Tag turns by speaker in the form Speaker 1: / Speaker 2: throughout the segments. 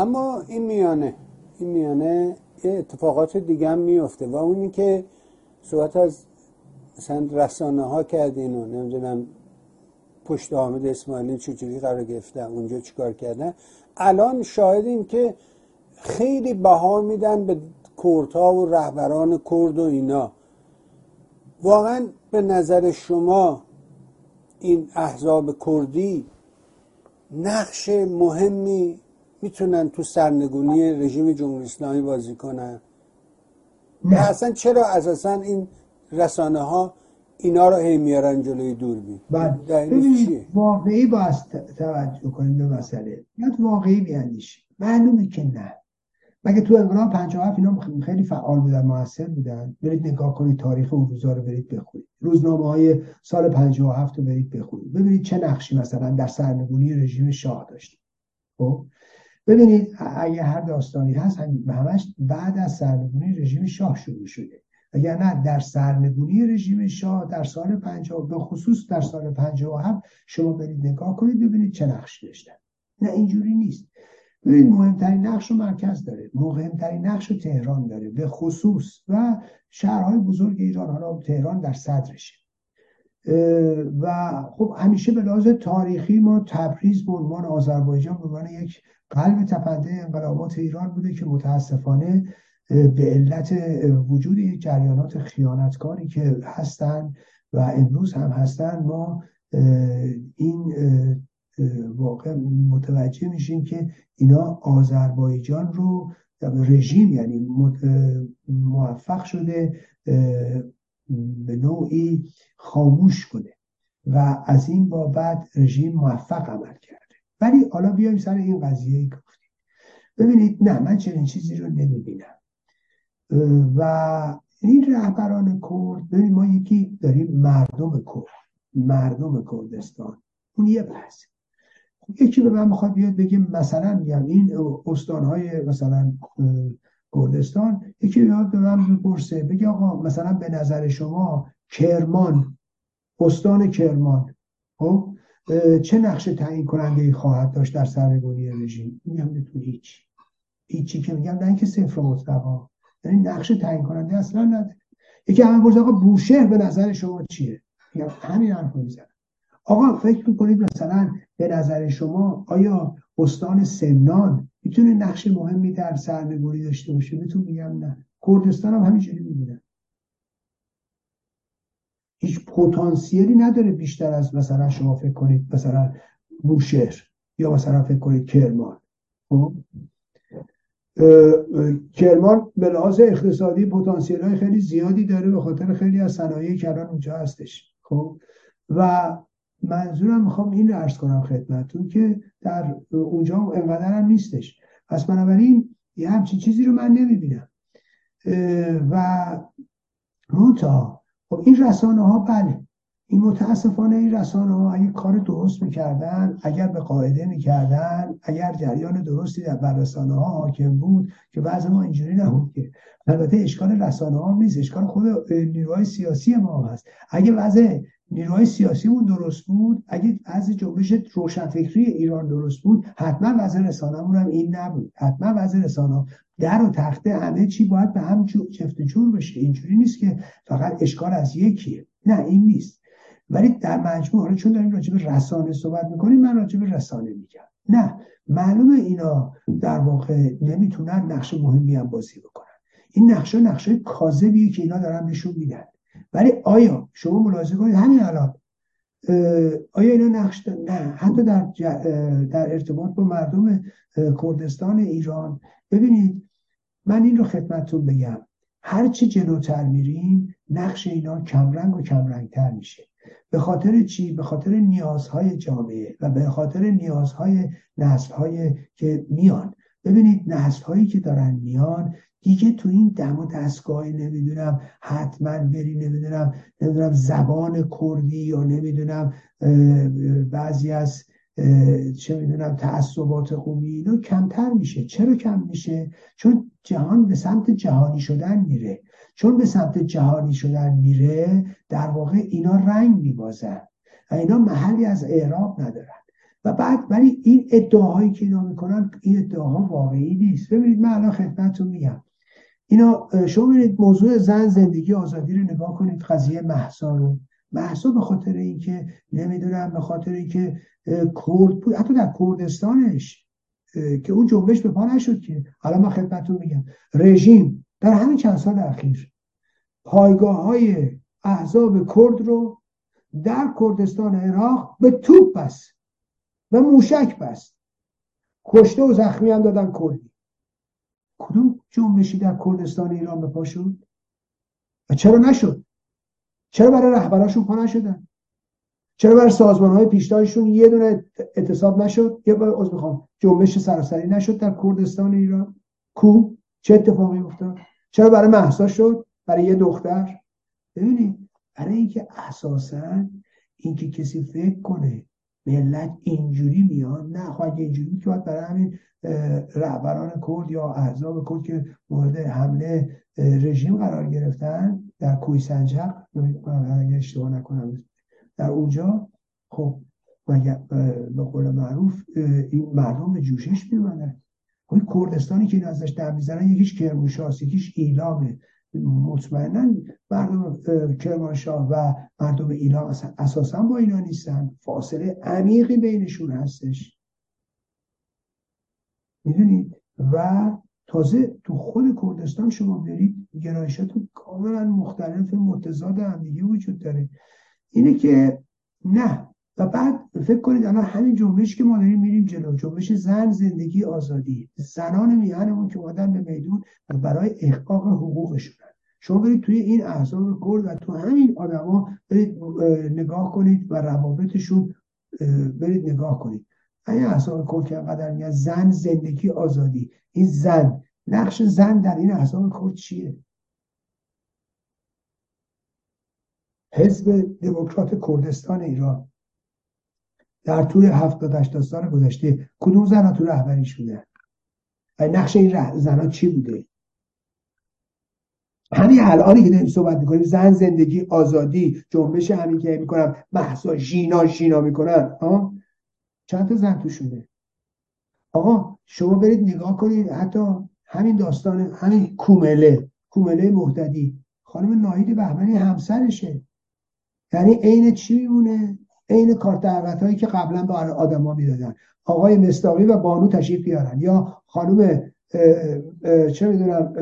Speaker 1: اما این میانه این میانه یه اتفاقات دیگه هم میفته و اونی که صحبت از مثلا رسانه ها کردین و نمی‌دونم پشت حامد اسماعیلی چجوری قرار گرفته اونجا چیکار کردن الان شاهدیم که خیلی بها میدن به کردها و رهبران کرد و اینا. واقعا به نظر شما این احزاب کردی نقش مهمی می‌تونن تو سرنگونی رژیم جمهوری اسلامی بازی کنن؟ نه. اصلا چرا اساسا این رسانه ها اینا رو هی میارن جلوی دوربین؟
Speaker 2: بله. ببینید واقعی باید توجه کنیم به مسئله. باید واقعی بیاندیشیم معلومه که نه. مگه تو انقلاب 57 اینا خیلی فعال بودن موثر بودن؟ برید نگاه کنید تاریخ اون روزا رو برید بخونید. روزنامه های سال 57 رو برید بخونید. ببینید چه نقشی مثلا در سرنگونی رژیم شاه داشت. خب؟ ببینید اگه هر داستانی هست همش بعد از سرنگونی رژیم شاه شروع شده. اگر نه در سرنگونی رژیم شاه در سال 50 به خصوص در سال 57 شما برید نگاه کنید ببینید چه نقشی داشتن. نه اینجوری نیست. ببینید مهمترین نقش رو مرکز داره. مهمترین نقش رو تهران داره. به خصوص و شهرهای بزرگ ایران حالا تهران در صدرشه. و خب همیشه به لحاظ تاریخی ما تبریز به عنوان آذربایجان به عنوان یک قلب تپنده انقلابات ایران بوده که متاسفانه به علت وجود یک جریانات خیانتکاری که هستند و امروز هم هستند ما این واقع متوجه میشیم که اینا آذربایجان رو رژیم یعنی موفق شده به نوعی خاموش کنه. و از این بابت رژیم موفق عمل کرده. ولی حالا بیایم سر این قضیه گفتیم. ببینید نه من چنین چیزی رو نمی‌بینم. و این رهبران کرد ببینید ما یکی داریم مردم کرد مردم کردستان. اون یه بحث. یکی به من می‌خواد بیاد بگه مثلا میگم این استانهای مثلا کردستان یکی بیاد به من بپرسه بگه آقا مثلا به نظر شما کرمان استان کرمان خب چه نقش تعیین کننده ای خواهد داشت در سرنگونی رژیم؟ میگم تو هیچ. هیچی که میگم نه اینکه صفر مطلقا یعنی نقش تعیین کننده اصلا نداره. یکی همه پرسه آقا بوشهر به نظر شما چیه؟ میگم همین حرف می‌زنم. آقا فکر می‌کنید مثلا به نظر شما آیا استان سمنان می‌تونه نقش مهمی در سرنگونی داشته باشه؟ بهتون میگم نه. کردستان هم همینجوری می‌بینن هیچ پتانسیلی نداره بیشتر از مثلا شما فکر کنید مثلا بوشهر یا مثلا فکر کنید کرمان. خب؟ کرمان به لحاظ اقتصادی پتانسیل های خیلی زیادی داره به خاطر خیلی از صنایعی که اونجا هستش. خب؟ و منظورم می‌خوام این رو ارز کنم خدمتتون که در اونجا انقدر هم نیستش. پس بنابراین یه همچین چیزی رو من نمی‌بینم. و منتها خب این رسانه ها بله. این متاسفانه این رسانه ها اگه کار درست می‌کردن اگر به قاعده می‌کردن اگر جریان درستی در بر رسانه ها حاکم بود که بعض ما اینجوری نبود که. البته اشکال رسانه ها نیست. اشکال خود نیروهای سیاسی ما هست. اگه وضع نیروهای سیاسیمون درست بود. اگه از جنبش روشنفکری ایران درست بود حتما وضع رسانه‌مون هم این نبود. حتما وضع رسانه در و تخته همه چی باید به هم چفت جور بشه. اینجوری نیست که فقط اشکال از یکیه. نه این نیست. ولی در مجموع حالا چون داریم راجع به رسانه صحبت می‌کنیم من راجع به رسانه میگم. نه معلومه اینا در واقع نمی‌تونن نقش مهمی هم بازی بکنن. این نقشه نقشه کاذبیه که اینا دارن نشون میدن. ولی آیا شما ملاحظه کنید؟ همین الان آیا اینا نقش نه حتی در, در ارتباط با مردم کردستان ایران. ببینید من این رو خدمتتون بگم. هرچی جلوتر میریم نقش اینا کمرنگ و کمرنگتر میشه. به خاطر چی؟ به خاطر نیازهای جامعه و به خاطر نیازهای نسلهای که میان. ببینید نسلهایی که دارن میان دیگه تو این دم و دستگاهی نمی‌دونم حتما بری نمی‌دونم نمی‌دونم زبان کردی یا نمی‌دونم بعضی از چه می‌دونم تعصبات قومی اینا کمتر میشه. چرا کم میشه؟ چون جهان به سمت جهانی شدن میره. چون به سمت جهانی شدن میره در واقع اینا رنگ میبازن و اینا محلی از اعراب ندارن. و بعد ولی این ادعاهایی که اینا می‌کنن این ادعاها واقعی نیست. ببینید من الان خدمتتون میگم. اینا شما ببینید موضوع زن زندگی آزادی رو نگاه کنید قضیه محسا رو. محسا به خاطر اینکه نمی‌دونم به خاطر اینکه کرد بود حتی در کردستانش که اون جنبش به پا نشد که. حالا من خدمتتون میگم. رژیم در همین چند سال اخیر پایگاه های احزاب کرد رو در کردستان عراق به توپ بست و موشک بست. کشته و زخمی هم دادن کردی. کدوم جنبشی در کردستان ایران به پا شد؟ و چرا نشد؟ چرا برای رهبراشون پا نشدن؟ چرا برای سازمان های یه دونه اعتصاب نشد؟ یه از می‌خوام جنبش سراسری نشد در کردستان ایران؟ کو؟ چه اتفاقی افتاد؟ چرا برای محسا شد؟ برای یه دختر؟ ببینید برای اینکه اساسا اینکه کسی فکر کنه ملت اینجوری میاد نه خواهد اینجوری که باید برای همین رهبران کرد یا احزاب کرد که مورد حمله رژیم قرار گرفتن در کوی سنجق اگر اشتباه نکنم. در اونجا خب به قول معروف این مردم به جوشش میمونن خب کردستانی که این ازش در می‌زنن یکیش کرموشاست یکیش ایلامه. مطمئنا مردم کرمانشاه و مردم ایران اساسا با اینا نیستن. فاصله عمیقی بینشون هستش. می‌دونید و تازه تو خود کردستان شما برید گرایشات کاملا مختلف متضاد هم وجود داره. اینه که نه و بعد فکر کنید الان همین جنبش که ما داریم میریم جلو. جنبش زن زندگی آزادی. زنان میهنمون که اومدن به میدون برای احقاق حقوقشون شما برید توی این احزاب کرد و تو همین آدما برید نگاه کنید و روابطشون برید نگاه کنید. این احزاب کرد که انقدر میاد زن زندگی آزادی. این زن نقش زن در این احزاب کرد چیه؟ حزب دموکرات کردستان ایران. در طول هفتاد 80 سال گذشته کدوم زن تو رهبریش بوده نقش این زنها چی بوده؟ همین الانی که داریم صحبت می‌کنیم. زن زندگی آزادی جنبش همین که می‌کنم محسا ژینا ژینا می‌کنن ها چند تا زن توشونه آقا شما برید نگاه کنید حتی همین داستان همین کومله کومله مهددی. خانم ناهید بهمنی همسرشه. یعنی عین چی میمونه؟ عین کارت دعوت هایی که قبلا به آدما می‌دادن. آقای مستاقی و بانو تشریف بیارن یا خانم چه می‌دونم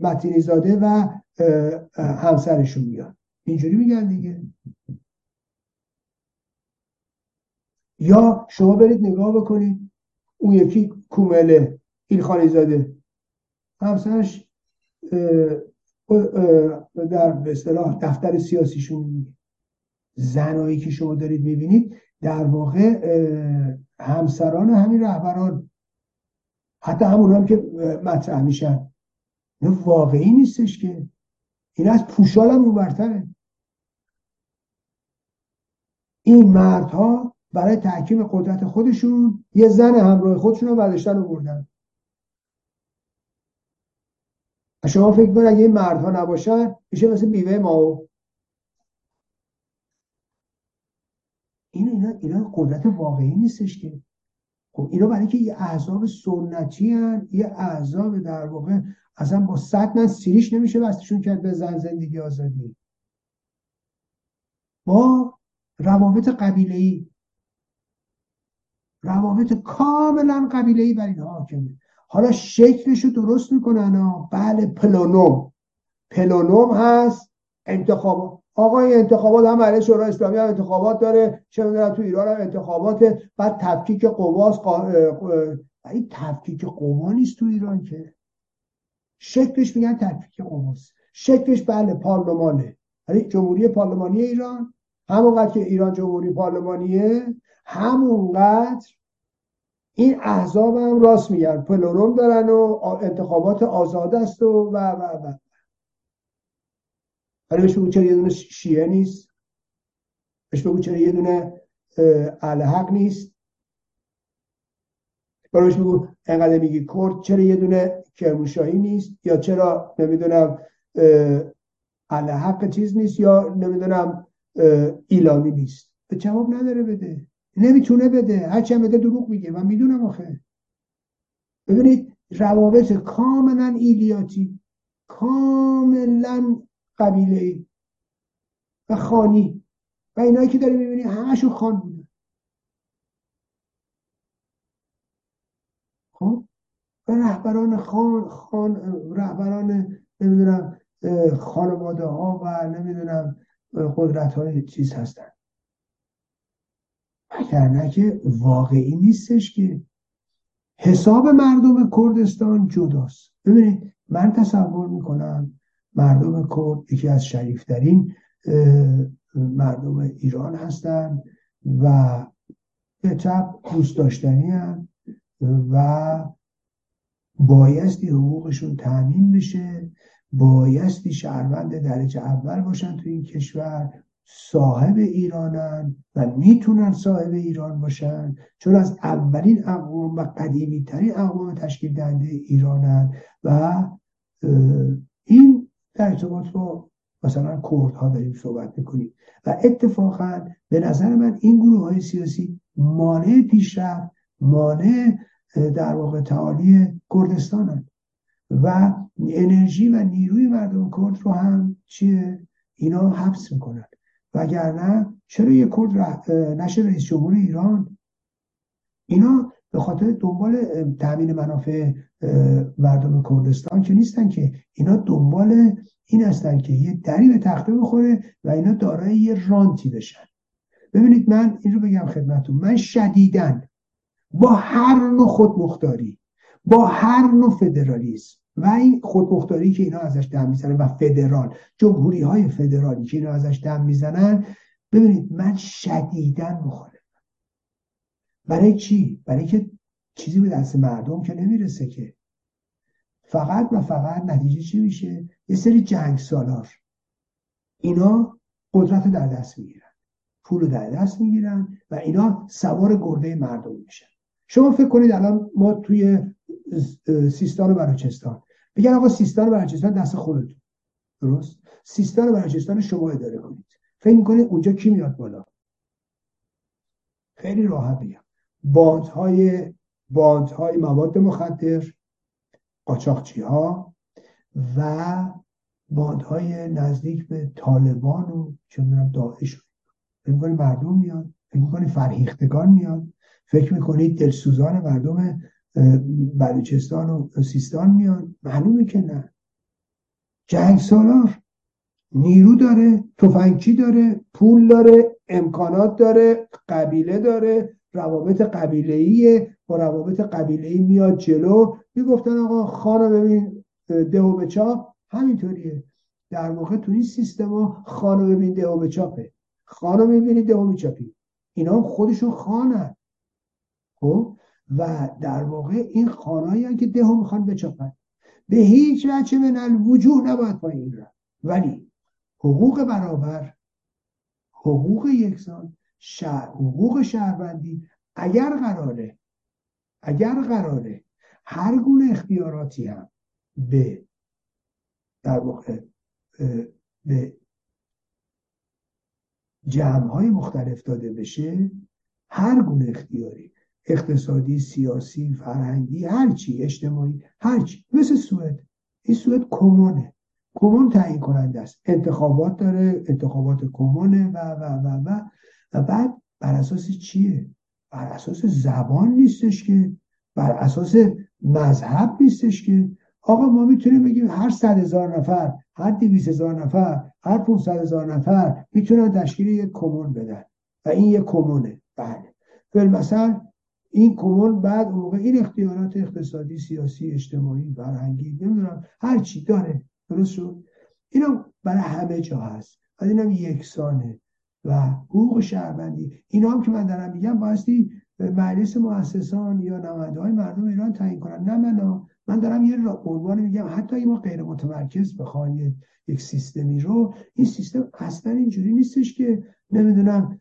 Speaker 2: متینی زاده و همسرشون میاد اینجوری میگن دیگه. یا شما برید نگاه بکنید اون یکی کومله ایلخانی زاده همسرش در اصطلاح دفتر سیاسیشون زنایی که شما دارید می‌بینید در واقع همسران همین رهبران. حتی همون هم که مطرح میشن. این واقعی نیستش که. این از پوشال هم این مردها برای تحکیم قدرت خودشون یه زن همراه خودشون رو برداشتن و بردن. شما فکر کنید اگه این مردها نباشن میشه مثل بیوه ما این اینا, قدرت واقعی نیستش که. خب اینا برای که یه احزاب سنتی هن یه احزاب در واقع اصلا با صد من سیریش نمیشه بستشون کرد به زن زندگی آزادی. با روابط قبیله ای روابط کاملا قبیله ای بر این حاکمه. حالا شکلش رو درست می‌کنن بله پلونوم پلونوم هست انتخاب آقای انتخابات هم برای شورای اسلامی هم انتخابات داره چه می‌دونم تو ایران هم انتخابات بعد تفکیک قواس قا... تفکیک قوا نیست تو ایران که. شکلش میگن تفکیک قواست شکلش بله پارلمانه. ولی جمهوری پارلمانی ایران همونقدر که ایران جمهوری پارلمانیه همونقدر این احزاب هم راست میگن. پلوروم دارن و انتخابات آزاد است و و و و. ولی بهش بگو چرا یه دونه شیعه نیست. بهش بگو چرا یه دونه اهل حق نیست. بهش بگو انقدر میگی کرد چرا یه دونه کرموشاهی نیست؟ یا چرا نمی‌دونم اهل حق چیز نیست یا نمی‌دونم ایلامی نیست؟ به جواب نداره بده. نمی‌تونه بده. هرچی هم بده دروغ میگه. من می‌دونم آخه. ببینید روابط کاملا ایلیاتی کاملا قبیله ای و خانی و اینایی که داری می‌بینی همشون خان بودن. خب؟ رهبران خان, خان رهبران نمی‌دونم خانواده ها و نمی‌دونم قدرت های چیز هستن. وگرنه که واقعی نیستش که حساب مردم کردستان جداست. ببینید من تصور می‌کنم مردم کرد یکی از شریفترین مردم ایران هستند و به چپ دوست داشتنی و بایستی حقوقشون تأمین بشه بایستی شهروند درجه اول باشن تو این کشور صاحب ایرانن و می‌تونن صاحب ایران باشن. چون از اولین اقوام و قدیمی ترین اقوام تشکیل دهنده ایرانن و این در ارتباط با مثلا کرد ها داریم صحبت می‌کنیم. و اتفاقا به نظر من این گروه های سیاسی مانع پیشرفت مانع در واقع تعالی کردستانن و انرژی و نیروی مردم کرد رو هم چیه؟ اینا حبس می‌کنن وگرنه چرا یه کرد نشه رئیس جمهور ایران؟ اینا به خاطر دنبال تامین منافع مردم کردستان که نیستن که اینا دنبال این هستن که یه دری به تخته بخوره و اینا دارای یه رانتی بشن. ببینید من این رو بگم خدمتون من شدیدن با هر نوع خودمختاری با هر نوع فدرالیسم و این خودمختاری که اینا ازش دم می‌زنن و فدرال جمهوری های فدرالی که اینا ازش دم می‌زنن ببینید من شدیدن مخالفم. برای چی برای که چیزی به دست مردم که نمی‌رسه که. فقط و فقط نتیجه چی میشه؟ یه سری جنگ سالار اینا قدرت در دست می‌گیرن. پول در دست می‌گیرن و اینا سوار گرده مردم میشن. شما فکر کنید الان ما توی سیستان و بلوچستان. بگن آقا سیستان و بلوچستان دست خودتون. درست؟ سیستان و بلوچستان شما اداره کنید. فکر می‌کنید اونجا کی میاد بالا؟ خیلی راحت بگم باندهای باندهای مواد مخدر قاچاقچی ها و باندهای نزدیک به طالبان و چه می‌دونم داعش. فکر می‌کنید مردم میاد فکر می‌کنید فرهیختگان میاد فکر می‌کنید دلسوزان مردم بلوچستان و سیستان میان. معلومه که نه. جنگ سالار نیرو داره تفنگچی داره پول داره امکانات داره قبیله داره روابط قبیله با روابط قبیله میاد جلو. می‌گفتن آقا خانو ببین دهو به چاپ همینطوریه. در واقع تو این سیستما خانو ببین دهو به چاپه خانو می‌بینی دهو میچاپی اینا خودشون خانن. خب؟ و در واقع این خانهایی که دهو می‌خوان بچاپن. به هیچ وجه من الوجوه نباید پایین را ولی حقوق برابر حقوق یکسان شهر، حقوق شهروندی اگر قراره اگر قراره هر گونه اختیاراتی هم به در واقع به جمع های مختلف داده بشه هر گونه اختیاری اقتصادی سیاسی فرهنگی هرچی اجتماعی هرچی مثل سوئد. این سوئد کمونه. کمون تعیین کننده است. انتخابات داره انتخابات کمونه و و و و و بعد بر اساس چیه؟ بر اساس زبان نیستش که. بر اساس مذهب نیستش که. آقا ما می‌تونیم بگیم هر صد هزار نفر هر دویست هزار نفر هر پونصد هزار نفر می‌تونن تشکیل یک کمون بدن. و این یک کمونه. بله. مثلا این کمون بعد اون موقع این اختیارات اقتصادی سیاسی اجتماعی فرهنگی نمی‌دونم هر چی داره درست شد؟ اینا برای همه جا هست. و اینم یکسانه. و حقوق شهروندی. اینا هم که من دارم میگم بایستی مجلس مؤسسان یا نماینده های مردم ایران تعیین کنن. نه من من دارم یه عنوان میگم. حتی اگه ما غیر متمرکز بخوایم یک سیستمی رو این سیستم اصلا اینجوری نیستش که نمی‌دونم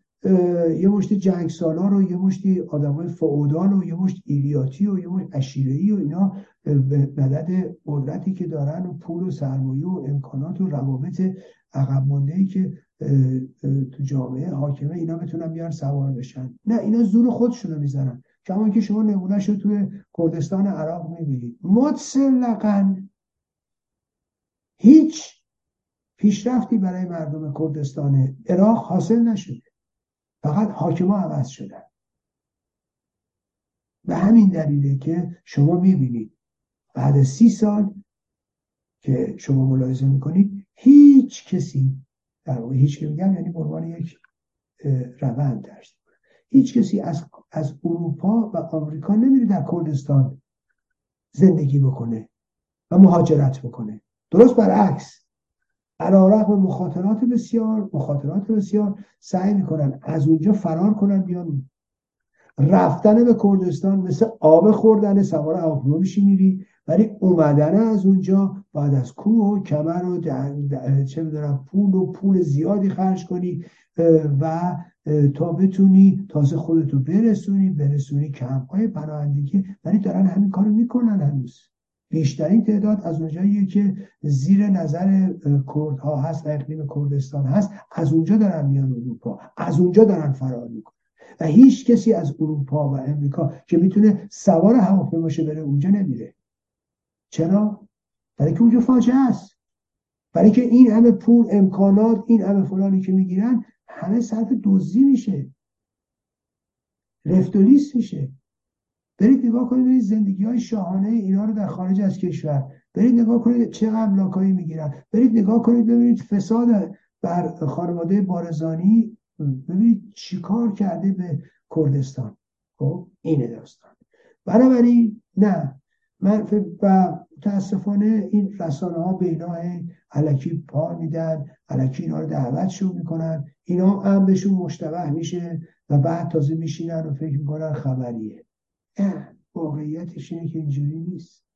Speaker 2: یه مشتی جنگ سالا رو یه مشتی های فعودال و یه مشت ایلیاتی و یه مشت اشیرهی و اینا به مدد قدرتی که دارن و پول و سرمایه و امکانات و روابط عقب ای که تو جامعه حاکمه اینا بتونن بیان سوار بشن. نه اینا زور خودشونو می‌زنن. کما که شما نمونهش رو توی کردستان عراق می‌بینید. مطلقا هیچ پیشرفتی برای مردم کردستان عراق حاصل نشده. فقط حاکما عوض شدن. به همین دلیله که شما می‌بینید بعد سی سال که شما ملاحظه می‌کنید هیچ کسی در واقع هیچ که میگم یعنی به یک روند درست هیچ کسی از, از اروپا و آمریکا نمیره در کردستان زندگی بکنه و مهاجرت بکنه. درست برعکس. علا مخاطرات بسیار مخاطرات بسیار سعی می‌کنن از اونجا فرار کنن بیان. رفتن به کردستان مثل آب خوردن سوار هواپیما میشی میری ولی اومدن از اونجا بعد از کوه و کمر و چه می‌دونم پول و پول زیادی خرج کنی و تا بتونی تازه خودتو برسونی برسونی کمپای پناهندگی. ولی دارن همین کارو می‌کنن هنوز. بیشترین تعداد از اونجایی که زیر نظر کردها هست و اقلیم کردستان هست از اونجا دارن میان اروپا. از اونجا دارن فرار می‌کنن. و هیچ کسی از اروپا و امریکا که می‌تونه سوار هواپیماشه بره اونجا نمیره. چرا؟ برای که اونجا فاجعه است. برای که این همه پول امکانات این همه فلانی که می‌گیرن همه صرف دزدی میشه. رفتولیست میشه. برید نگاه کنید زندگی های شاهانه اینا رو در خارج از کشور. برید نگاه کنید چه املاکایی می‌گیرن. برید نگاه کنید ببینید فساد بر خانواده بارزانی. ببینید چیکار کرده به کردستان. خب اینه داستان. بنابراین نه. و متاسفانه این رسانه ها به اینا علکی پا میدن علکی اینا رو دعوت شو می‌کنن. اینا هم بهشون مشتبه میشه و بعد تازه میشینن و فکر می‌کنن خبریه. واقعیتش اینه که اینجوری نیست.